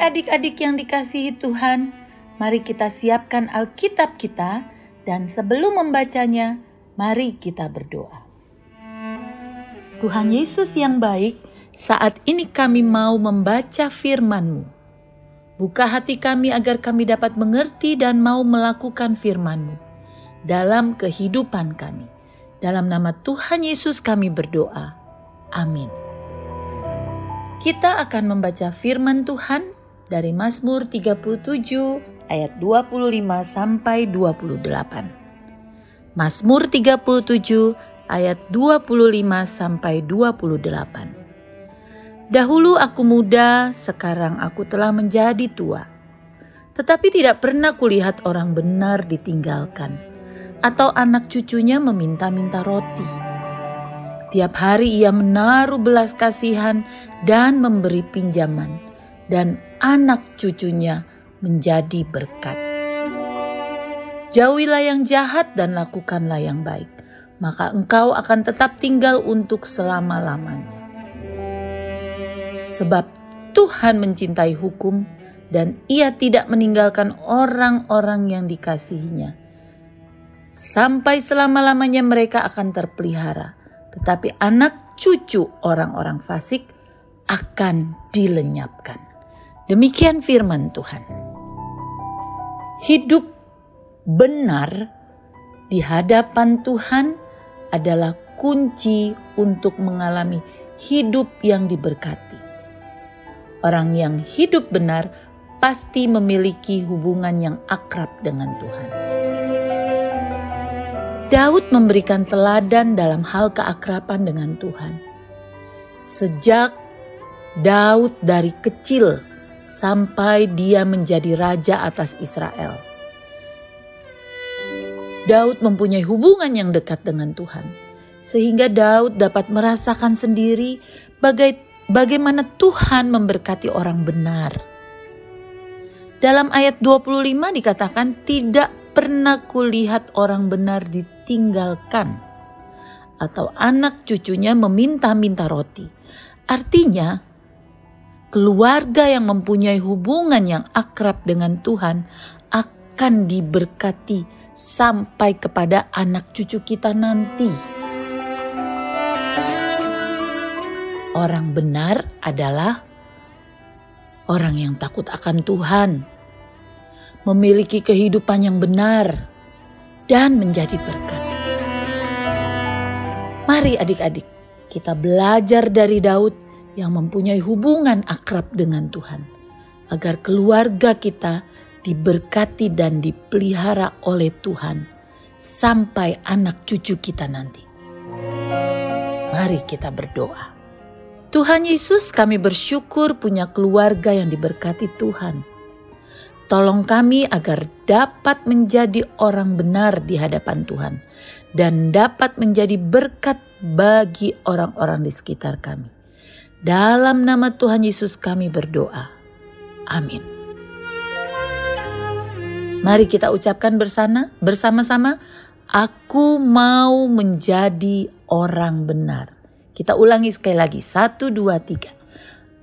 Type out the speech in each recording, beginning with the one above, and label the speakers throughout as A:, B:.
A: Adik-adik yang dikasihi Tuhan, mari kita siapkan Alkitab kita dan sebelum membacanya, mari kita berdoa. Tuhan Yesus yang baik, saat ini kami mau membaca firman-Mu. Buka hati kami agar kami dapat mengerti dan mau melakukan firman-Mu dalam kehidupan kami. Dalam nama Tuhan Yesus kami berdoa. Amin. Kita akan membaca firman Tuhan dari Mazmur 37 ayat 25 sampai 28. Mazmur 37 ayat 25 sampai 28. Dahulu aku muda, sekarang aku telah menjadi tua. Tetapi tidak pernah kulihat orang benar ditinggalkan atau anak cucunya meminta-minta roti Tiap hari ia menaruh belas kasihan dan memberi pinjaman, dan anak cucunya menjadi berkat. Jauhilah yang jahat dan lakukanlah yang baik, maka engkau akan tetap tinggal untuk selama-lamanya. Sebab Tuhan mencintai hukum dan ia tidak meninggalkan orang-orang yang dikasihinya. Sampai selama-lamanya mereka akan terpelihara tetapi anak cucu orang-orang fasik akan dilenyapkan. Demikian firman Tuhan. Hidup benar di hadapan Tuhan adalah kunci untuk mengalami hidup yang diberkati. Orang yang hidup benar pasti memiliki hubungan yang akrab dengan Tuhan. Daud memberikan teladan dalam hal keakraban dengan Tuhan. Sejak Daud dari kecil sampai dia menjadi raja atas Israel. Daud mempunyai hubungan yang dekat dengan Tuhan, sehingga Daud dapat merasakan sendiri baga bagaimana Tuhan memberkati orang benar. Dalam ayat 25 dikatakan tidak pernah kulihat orang benar ditinggalkan atau anak cucunya meminta-minta roti. Artinya, keluarga yang mempunyai hubungan yang akrab dengan Tuhan akan diberkati sampai kepada anak cucu kita nanti. Orang benar adalah orang yang takut akan Tuhan, memiliki kehidupan yang benar, dan menjadi berkat. Mari adik-adik, kita belajar dari Daud yang mempunyai hubungan akrab dengan Tuhan, agar keluarga kita diberkati dan dipelihara oleh Tuhan sampai anak cucu kita nanti. Mari kita berdoa. Tuhan Yesus, kami bersyukur punya keluarga yang diberkati Tuhan Tolong kami agar dapat menjadi orang benar di hadapan Tuhan dan dapat menjadi berkat bagi orang-orang di sekitar kami. Dalam nama Tuhan Yesus kami berdoa. Amin. Mari kita ucapkan bersama bersama-sama, aku mau menjadi orang benar. Kita ulangi sekali lagi, satu, dua, tiga.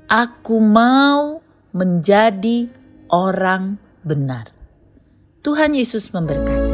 A: Aku mau menjadi orang benar. Tuhan Yesus memberkati.